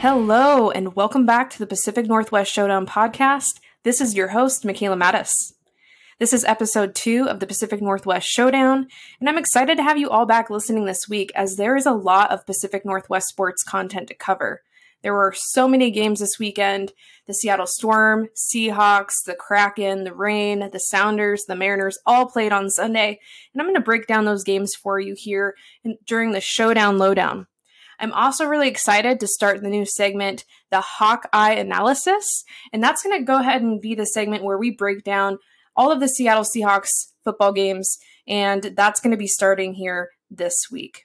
Hello, and welcome back to the Pacific Northwest Showdown podcast. This is your host, Michaela Mattis. This is episode two of the Pacific Northwest Showdown, and I'm excited to have you all back listening this week as there is a lot of Pacific Northwest sports content to cover. There were so many games this weekend the Seattle Storm, Seahawks, the Kraken, the Rain, the Sounders, the Mariners all played on Sunday, and I'm going to break down those games for you here in, during the Showdown Lowdown. I'm also really excited to start the new segment, the Hawkeye Analysis. And that's going to go ahead and be the segment where we break down all of the Seattle Seahawks football games. And that's going to be starting here this week.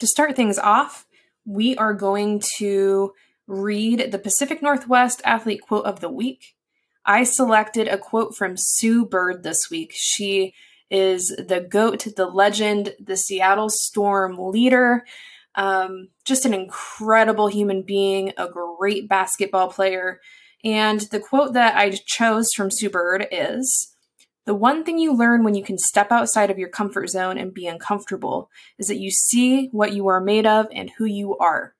To start things off, we are going to read the Pacific Northwest Athlete Quote of the Week. I selected a quote from Sue Bird this week. She is the GOAT, the legend, the Seattle Storm leader. Um, just an incredible human being, a great basketball player. And the quote that I chose from Sue Bird is The one thing you learn when you can step outside of your comfort zone and be uncomfortable is that you see what you are made of and who you are.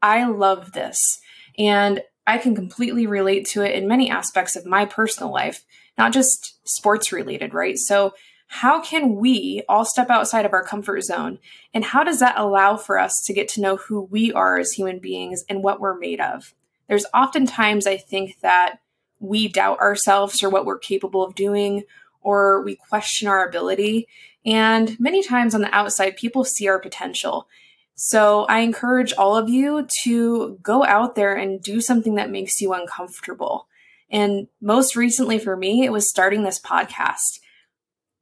I love this. And I can completely relate to it in many aspects of my personal life, not just sports related, right? So how can we all step outside of our comfort zone? And how does that allow for us to get to know who we are as human beings and what we're made of? There's oftentimes, I think, that we doubt ourselves or what we're capable of doing, or we question our ability. And many times on the outside, people see our potential. So I encourage all of you to go out there and do something that makes you uncomfortable. And most recently for me, it was starting this podcast.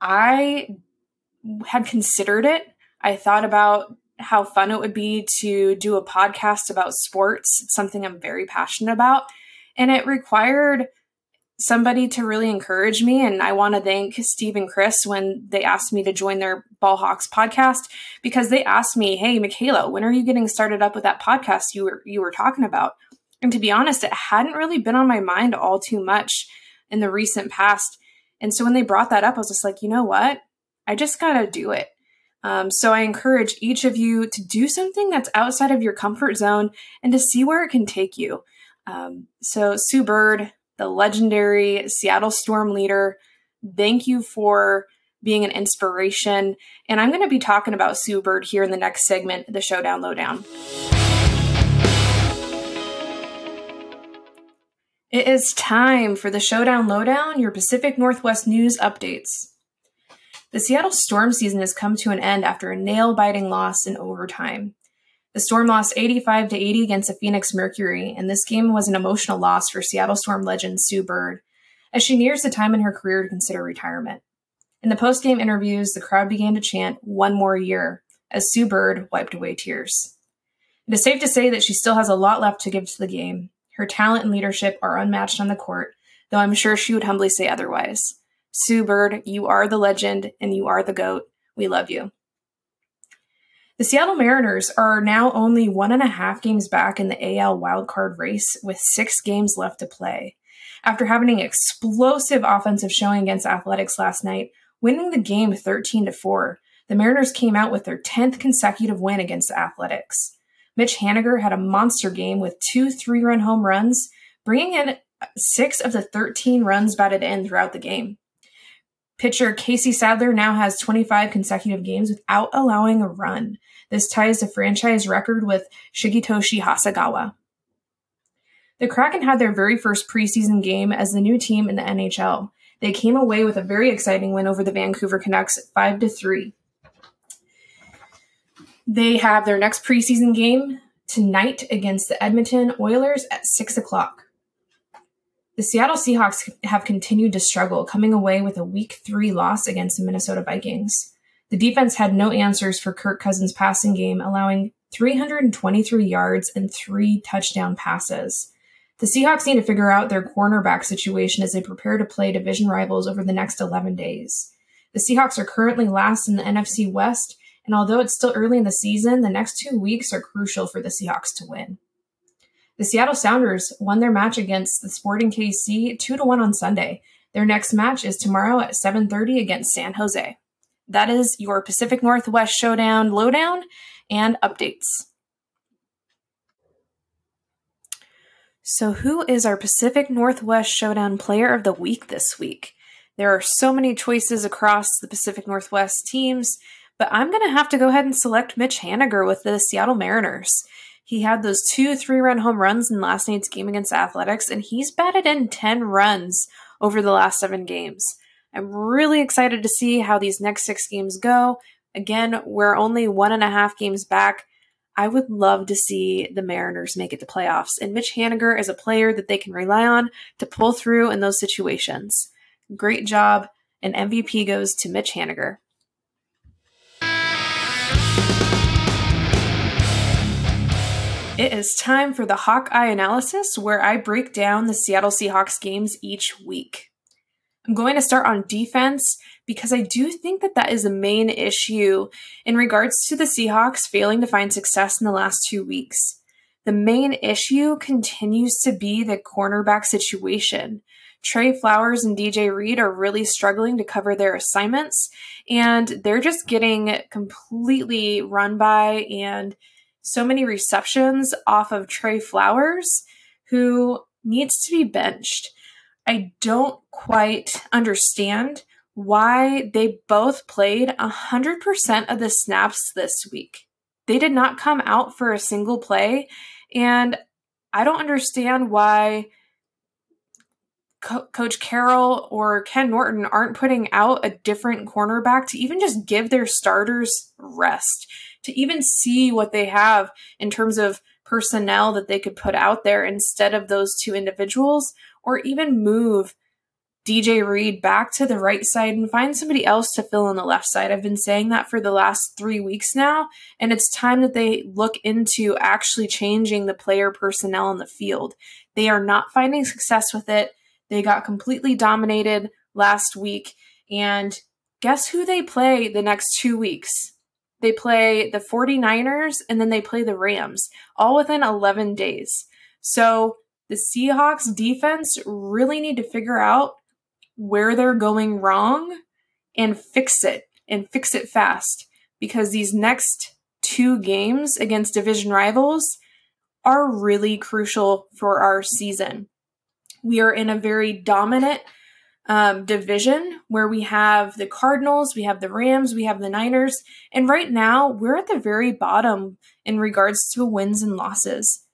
I had considered it. I thought about how fun it would be to do a podcast about sports. It's something I'm very passionate about. And it required somebody to really encourage me. And I want to thank Steve and Chris when they asked me to join their Ball Hawks podcast because they asked me, Hey, Michaela, when are you getting started up with that podcast you were you were talking about? And to be honest, it hadn't really been on my mind all too much in the recent past. And so when they brought that up, I was just like, you know what? I just got to do it. Um, so I encourage each of you to do something that's outside of your comfort zone and to see where it can take you. Um, so, Sue Bird, the legendary Seattle Storm leader, thank you for being an inspiration. And I'm going to be talking about Sue Bird here in the next segment, the Showdown Lowdown. It is time for the Showdown Lowdown, your Pacific Northwest news updates. The Seattle Storm season has come to an end after a nail biting loss in overtime. The Storm lost 85 to 80 against the Phoenix Mercury, and this game was an emotional loss for Seattle Storm legend Sue Bird, as she nears the time in her career to consider retirement. In the post game interviews, the crowd began to chant, One more year, as Sue Bird wiped away tears. It is safe to say that she still has a lot left to give to the game, her talent and leadership are unmatched on the court, though I'm sure she would humbly say otherwise. Sue Bird, you are the legend and you are the GOAT. We love you. The Seattle Mariners are now only one and a half games back in the AL wildcard race with six games left to play. After having an explosive offensive showing against Athletics last night, winning the game 13 to 4, the Mariners came out with their 10th consecutive win against the Athletics. Mitch Haniger had a monster game with two three run home runs, bringing in six of the 13 runs batted in throughout the game. Pitcher Casey Sadler now has 25 consecutive games without allowing a run. This ties the franchise record with Shigetoshi Hasegawa. The Kraken had their very first preseason game as the new team in the NHL. They came away with a very exciting win over the Vancouver Canucks 5 to 3. They have their next preseason game tonight against the Edmonton Oilers at 6 o'clock. The Seattle Seahawks have continued to struggle, coming away with a week three loss against the Minnesota Vikings. The defense had no answers for Kirk Cousins' passing game, allowing 323 yards and three touchdown passes. The Seahawks need to figure out their cornerback situation as they prepare to play division rivals over the next 11 days. The Seahawks are currently last in the NFC West and although it's still early in the season, the next two weeks are crucial for the Seahawks to win. The Seattle Sounders won their match against the Sporting KC 2 to 1 on Sunday. Their next match is tomorrow at 7:30 against San Jose. That is your Pacific Northwest Showdown lowdown and updates. So, who is our Pacific Northwest Showdown Player of the Week this week? There are so many choices across the Pacific Northwest teams, but I'm going to have to go ahead and select Mitch Haniger with the Seattle Mariners. He had those two three run home runs in last night's game against Athletics, and he's batted in 10 runs over the last seven games. I'm really excited to see how these next six games go. Again, we're only one and a half games back I would love to see the Mariners make it to playoffs, and Mitch Haniger is a player that they can rely on to pull through in those situations. Great job, and MVP goes to Mitch Haniger. It is time for the Hawkeye analysis, where I break down the Seattle Seahawks games each week. I'm going to start on defense because I do think that that is the main issue in regards to the Seahawks failing to find success in the last two weeks. The main issue continues to be the cornerback situation. Tre Flowers and DJ Reed are really struggling to cover their assignments, and they're just getting completely run by and so many receptions off of Tre Flowers, who needs to be benched. I don't quite understand why they both played 100% of the snaps this week. They did not come out for a single play, and I don't understand why Co- Coach Carroll or Ken Norton aren't putting out a different cornerback to even just give their starters rest, to even see what they have in terms of personnel that they could put out there instead of those two individuals or even move DJ Reed back to the right side and find somebody else to fill in the left side. I've been saying that for the last three weeks now, and it's time that they look into actually changing the player personnel on the field. They are not finding success with it. They got completely dominated last week, and guess who they play the next two weeks? They play the 49ers and then they play the Rams, all within 11 days. So the Seahawks defense really need to figure out where they're going wrong and fix it and fix it fast because these next two games against division rivals are really crucial for our season. We are in a very dominant um, division where we have the Cardinals, we have the Rams, we have the Niners, and right now we're at the very bottom in regards to wins and losses.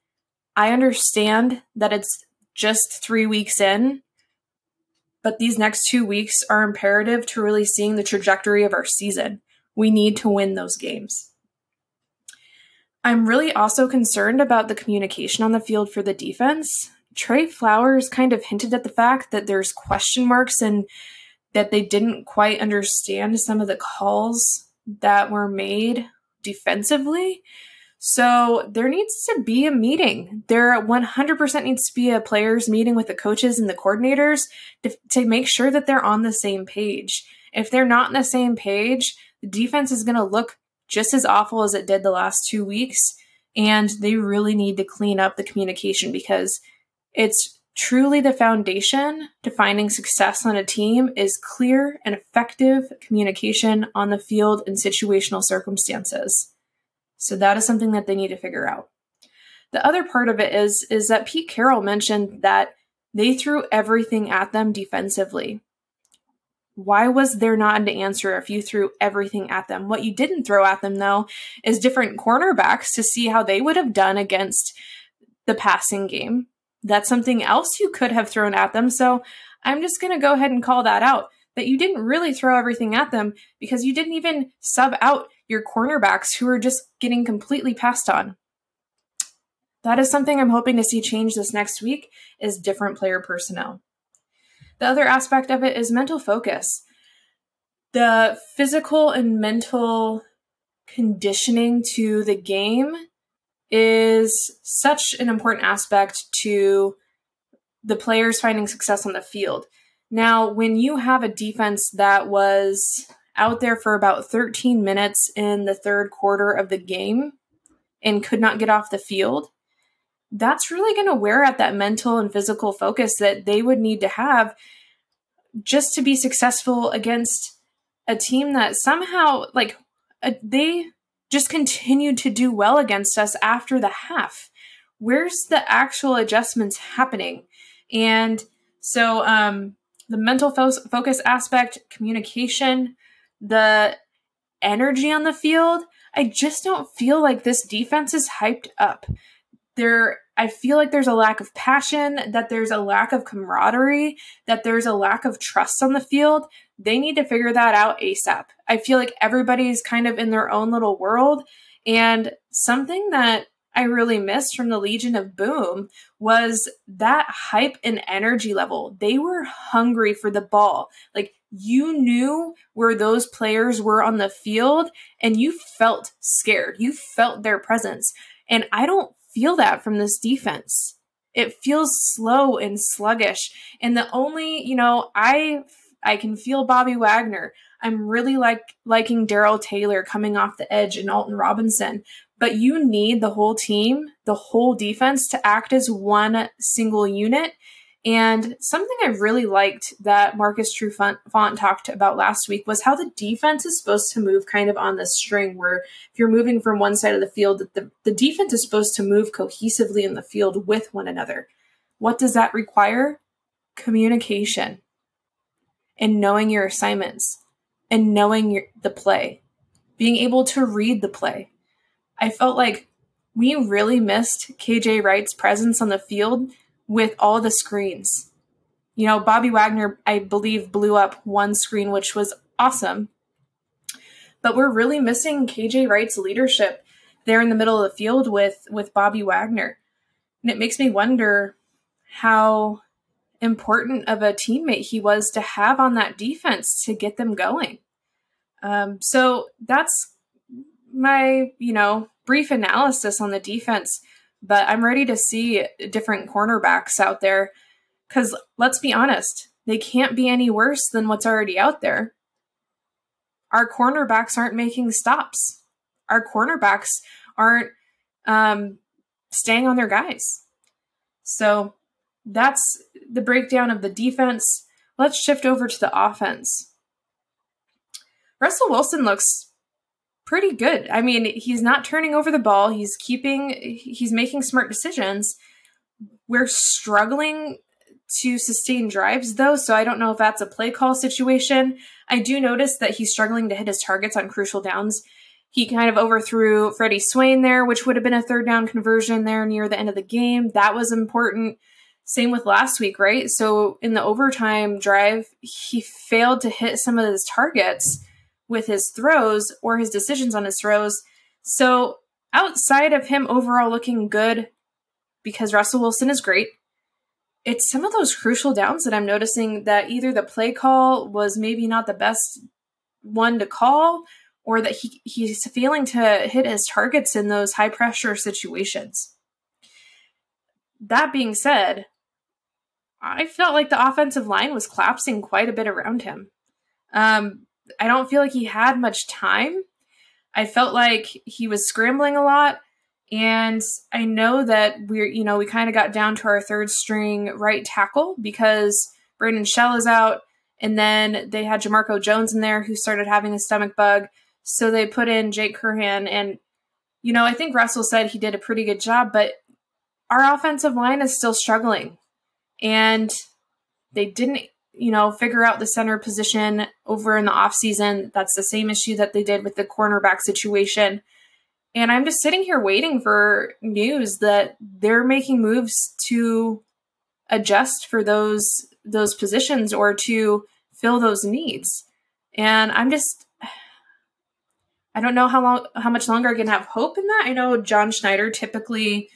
I understand that it's just three weeks in, but these next two weeks are imperative to really seeing the trajectory of our season. We need to win those games. I'm really also concerned about the communication on the field for the defense. Tre Flowers kind of hinted at the fact that there's question marks and that they didn't quite understand some of the calls that were made defensively. So there needs to be a meeting. There 100% needs to be a players meeting with the coaches and the coordinators to, to make sure that they're on the same page. If they're not on the same page, the defense is going to look just as awful as it did the last two weeks. And they really need to clean up the communication because it's truly the foundation to finding success on a team is clear and effective communication on the field in situational circumstances. So that is something that they need to figure out. The other part of it is is that Pete Carroll mentioned that they threw everything at them defensively. Why was there not an answer if you threw everything at them? What you didn't throw at them though is different cornerbacks to see how they would have done against the passing game. That's something else you could have thrown at them. So I'm just going to go ahead and call that out that you didn't really throw everything at them because you didn't even sub out your cornerbacks who are just getting completely passed on. That is something I'm hoping to see change this next week is different player personnel. The other aspect of it is mental focus. The physical and mental conditioning to the game is such an important aspect to the players finding success on the field. Now, when you have a defense that was out there for about 13 minutes in the third quarter of the game and could not get off the field, that's really going to wear at that mental and physical focus that they would need to have just to be successful against a team that somehow, like, uh, they just continued to do well against us after the half. where's the actual adjustments happening? And so, um, the mental fo- focus aspect, communication, the energy on the field, I just don't feel like this defense is hyped up. There, I feel like there's a lack of passion, that there's a lack of camaraderie, that there's a lack of trust on the field. They need to figure that out ASAP. I feel like everybody's kind of in their own little world. And something that I really missed from the Legion of Boom was that hype and energy level. They were hungry for the ball. Like you knew where those players were on the field and you felt scared. You felt their presence. And I don't feel that from this defense. It feels slow and sluggish. And the only, you know, I I can feel Bobby Wagner. I'm really like liking Darrell Taylor coming off the edge and Alton Robinson. But you need the whole team, the whole defense to act as one single unit. And something I really liked that Marcus Trufant talked about last week was how the defense is supposed to move kind of on the string, where if you're moving from one side of the field, the, the defense is supposed to move cohesively in the field with one another. What does that require? Communication and knowing your assignments and knowing your, the play, being able to read the play. I felt like we really missed KJ Wright's presence on the field with all the screens. You know, Bobby Wagner, I believe, blew up one screen, which was awesome. But we're really missing KJ Wright's leadership there in the middle of the field with with Bobby Wagner. And it makes me wonder how important of a teammate he was to have on that defense to get them going. Um, so that's my, you know, brief analysis on the defense. But I'm ready to see different cornerbacks out there because let's be honest, they can't be any worse than what's already out there. Our cornerbacks aren't making stops. Our cornerbacks aren't um, staying on their guys. So that's the breakdown of the defense. Let's shift over to the offense. Russell Wilson looks pretty good. I mean, he's not turning over the ball. He's keeping he's making smart decisions. We're struggling to sustain drives though, so I don't know if that's a play call situation. I do notice that he's struggling to hit his targets on crucial downs. He kind of overthrew Freddie Swain there, which would have been a third down conversion there near the end of the game. That was important. Same with last week, right? So in the overtime drive, he failed to hit some of his targets with his throws or his decisions on his throws. So outside of him overall looking good, because Russell Wilson is great, it's some of those crucial downs that I'm noticing that either the play call was maybe not the best one to call or that he, he's failing to hit his targets in those high pressure situations. That being said, I felt like the offensive line was collapsing quite a bit around him. Um, I don't feel like he had much time. I felt like he was scrambling a lot. And I know that we're, you know, we kind of got down to our third string right tackle because Brandon Shell is out. And then they had Jamarco Jones in there who started having a stomach bug. So they put in Jake Curhan. And, you know, I think Russell said he did a pretty good job, but our offensive line is still struggling and they didn't you know figure out the center position over in the offseason that's the same issue that they did with the cornerback situation. And i'm just sitting here waiting for news that they're making moves to adjust for those those positions or to fill those needs. And i'm just i don't know how long how much longer i can have hope in that. I know john schneider typically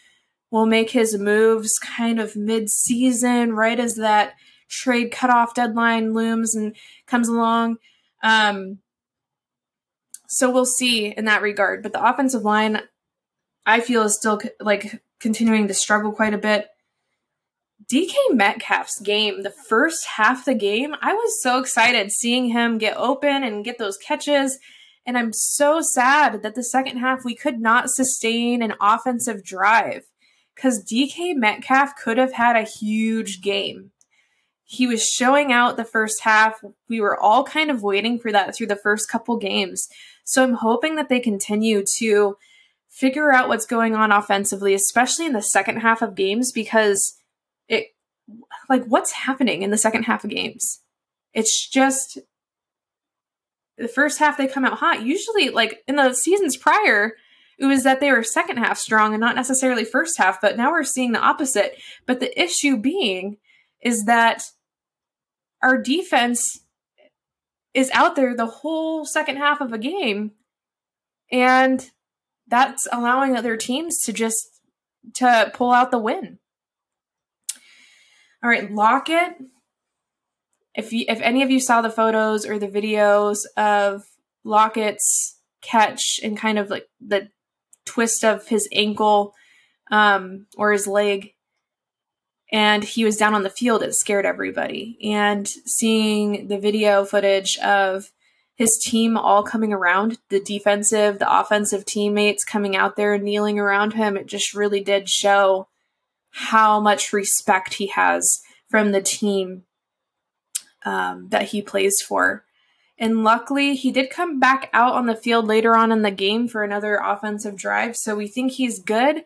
will make his moves kind of mid season, right as that trade cutoff deadline looms and comes along. Um, so we'll see in that regard. But the offensive line, I feel, is still like continuing to struggle quite a bit. DK Metcalf's game, the first half of the game, I was so excited seeing him get open and get those catches. And I'm so sad that the second half we could not sustain an offensive drive because DK Metcalf could have had a huge game. He was showing out the first half. We were all kind of waiting for that through the first couple games. So I'm hoping that they continue to figure out what's going on offensively, especially in the second half of games, because it, like, what's happening in the second half of games? It's just the first half they come out hot. Usually, like in the seasons prior, it was that they were second half strong and not necessarily first half, but now we're seeing the opposite. But the issue being is that our defense is out there the whole second half of a game and that's allowing other teams to just to pull out the win. All right, Lockett. If you if any of you saw the photos or the videos of Lockett's catch and kind of like the twist of his ankle um, or his leg, and he was down on the field, it scared everybody. And seeing the video footage of his team all coming around the defensive, the offensive teammates coming out there and kneeling around him, it just really did show how much respect he has from the team um, that he plays for. And luckily, he did come back out on the field later on in the game for another offensive drive. So we think he's good,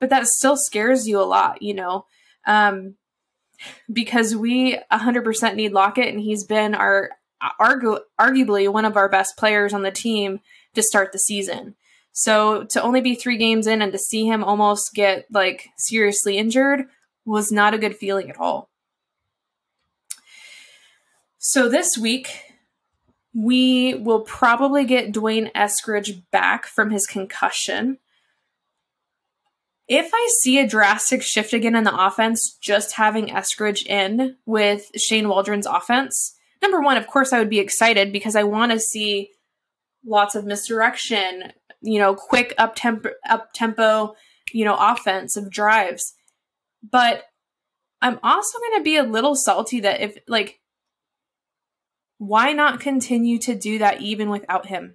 but that still scares you a lot, you know, um, because we 100% need Lockett, and he's been our argu- arguably one of our best players on the team to start the season. So to only be three games in and to see him almost get like seriously injured was not a good feeling at all. So this week, we will probably get D'Wayne Eskridge back from his concussion. If I see a drastic shift again in the offense, just having Eskridge in with Shane Waldron's offense, number one, of course, I would be excited because I want to see lots of misdirection, you know, quick up tempo, you know, offensive drives. But I'm also going to be a little salty that if like, why not continue to do that even without him?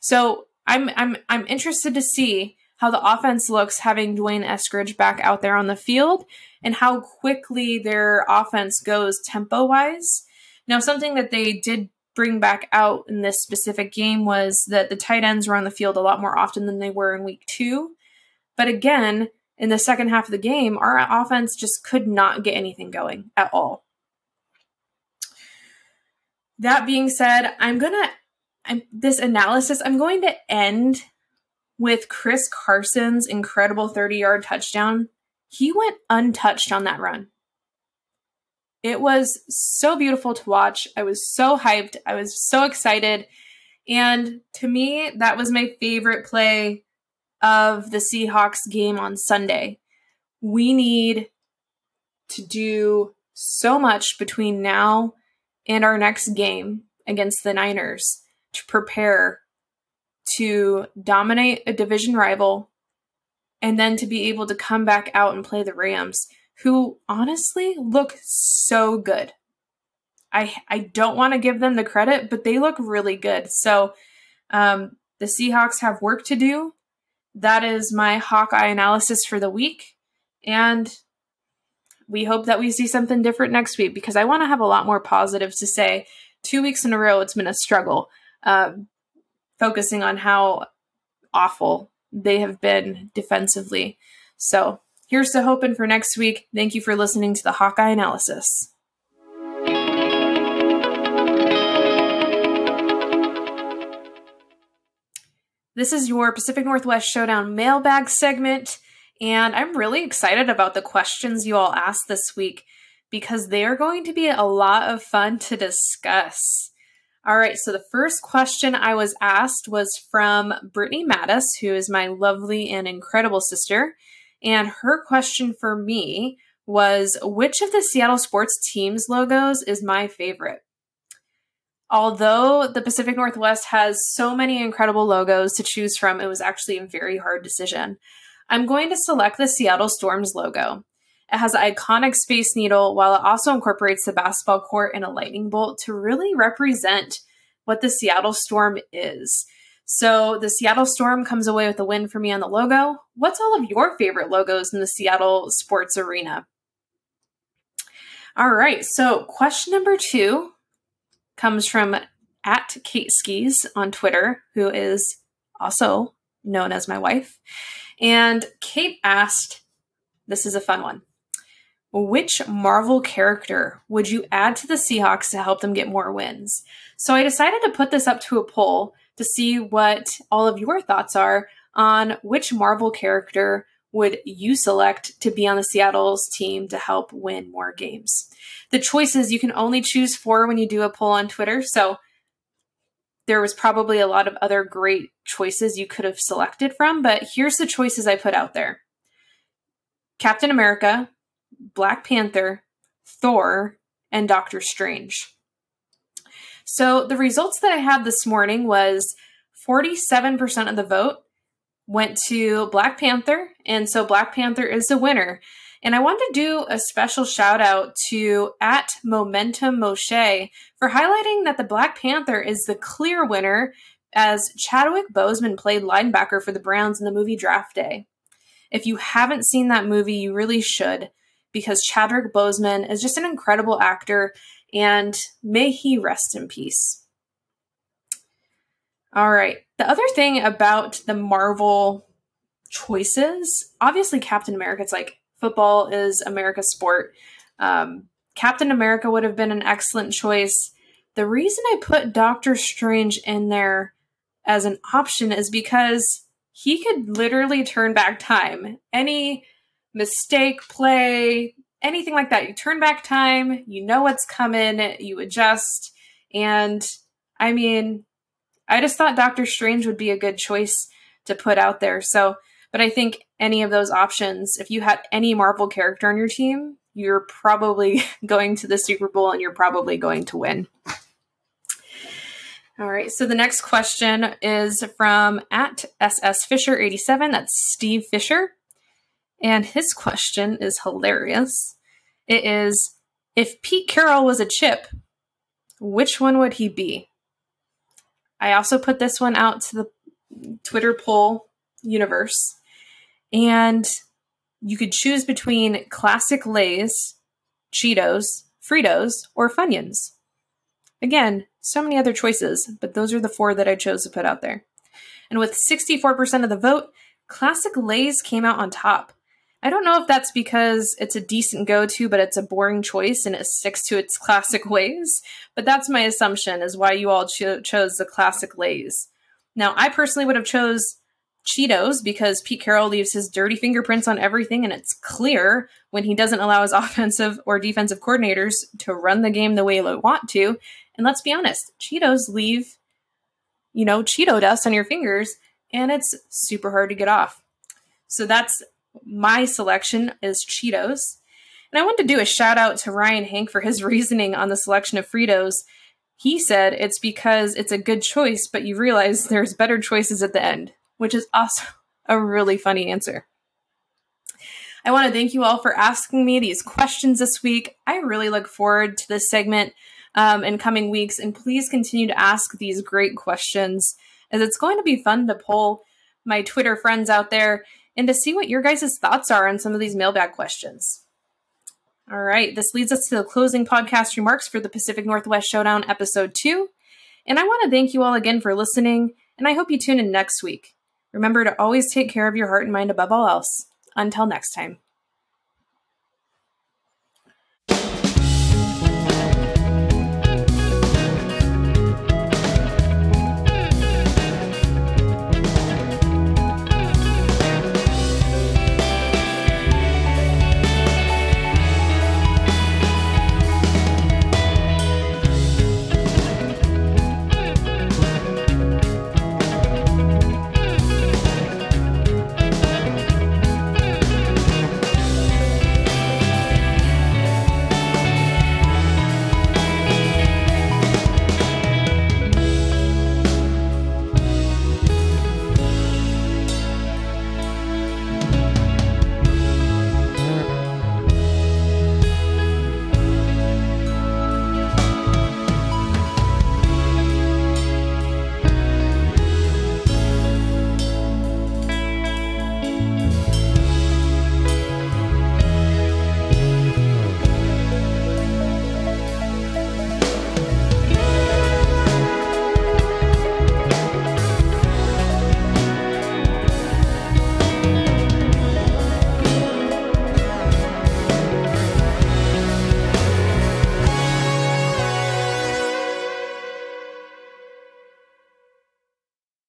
So I'm I'm I'm interested to see how the offense looks having D'Wayne Eskridge back out there on the field and how quickly their offense goes tempo wise. Now, something that they did bring back out in this specific game was that the tight ends were on the field a lot more often than they were in week two. But again, in the second half of the game, our offense just could not get anything going at all. That being said, I'm gonna this analysis. I'm going to end with Chris Carson's incredible 30 yard touchdown, he went untouched on that run. It was so beautiful to watch. I was so hyped. I was so excited. And to me, that was my favorite play of the Seahawks game on Sunday. We need to do so much between now and our next game against the Niners to prepare to dominate a division rival and then to be able to come back out and play the Rams, who honestly look so good. I I don't want to give them the credit, but they look really good. So um, the Seahawks have work to do. That is my Hawkeye analysis for the week, and we hope that we see something different next week because I want to have a lot more positive to say. Two weeks in a row, it's been a struggle. Um, focusing on how awful they have been defensively. So here's to hoping for next week. Thank you for listening to the Hawkeye analysis. This is your Pacific Northwest Showdown mailbag segment, and I'm really excited about the questions you all asked this week because they are going to be a lot of fun to discuss. All right, so the first question I was asked was from Brittany Mattis, who is my lovely and incredible sister. And her question for me was Which of the Seattle sports teams' logos is my favorite? Although the Pacific Northwest has so many incredible logos to choose from, it was actually a very hard decision. I'm going to select the Seattle Storms logo. It has an iconic Space Needle while it also incorporates the basketball court and a lightning bolt to really represent what the Seattle Storm is. So the Seattle Storm comes away with a win for me on the logo. What's all of your favorite logos in the Seattle sports arena? All right, so question number two comes from at Kate Skis on Twitter, who is also known as my wife. And Kate asked, This is a fun one. Which Marvel character would you add to the Seahawks to help them get more wins? So I decided to put this up to a poll to see what all of your thoughts are on which Marvel character would you select to be on the Seattle's team to help win more games. The choices you can only choose four when you do a poll on Twitter. So there was probably a lot of other great choices you could have selected from, but here's the choices I put out there Captain America, Black Panther, Thor, and Doctor Strange. So the results that I had this morning was 47% of the vote went to Black Panther, and so Black Panther is the winner. And I want to do a special shout out to at Momentum Moshe for highlighting that the Black Panther is the clear winner as Chadwick Boseman played linebacker for the Browns in the movie Draft Day. If you haven't seen that movie, you really should because Chadwick Boseman is just an incredible actor and may he rest in peace. All right. The other thing about the Marvel choices, obviously Captain America, it's like football is America's sport. Um, Captain America would have been an excellent choice. The reason I put Doctor Strange in there as an option is because he could literally turn back time. Any mistake play, anything like that. You turn back time, you know what's coming, you adjust. And I mean, I just thought Doctor Strange would be a good choice to put out there. So, but I think any of those options, if you had any Marvel character on your team, you're probably going to the Super Bowl and you're probably going to win. All right, so the next question is from at SS Fisher 87. That's Steve Fisher. And his question is hilarious. It is if Pete Carroll was a chip, which one would he be? I also put this one out to the Twitter poll universe. And you could choose between classic Lay's, Cheetos, Fritos, or Funyuns. Again, so many other choices, but those are the four that I chose to put out there. And with 64% of the vote, classic Lay's came out on top. I don't know if that's because it's a decent go to, but it's a boring choice and it sticks to its classic ways. But that's my assumption is why you all cho- chose the classic Lay's. Now, I personally would have chose Cheetos because Pete Carroll leaves his dirty fingerprints on everything, and it's clear when he doesn't allow his offensive or defensive coordinators to run the game the way they want to. And let's be honest, Cheetos leave, you know, Cheeto dust on your fingers, and it's super hard to get off. So that's my selection is Cheetos. And I want to do a shout out to Ryan Hank for his reasoning on the selection of Fritos. He said it's because it's a good choice, but you realize there's better choices at the end, which is also a really funny answer. I want to thank you all for asking me these questions this week. I really look forward to this segment um, in coming weeks, and please continue to ask these great questions as it's going to be fun to poll my Twitter friends out there and to see what your guys' thoughts are on some of these mailbag questions. All right, this leads us to the closing podcast remarks for the Pacific Northwest Showdown episode 2. And I want to thank you all again for listening, and I hope you tune in next week. Remember to always take care of your heart and mind above all else. Until next time.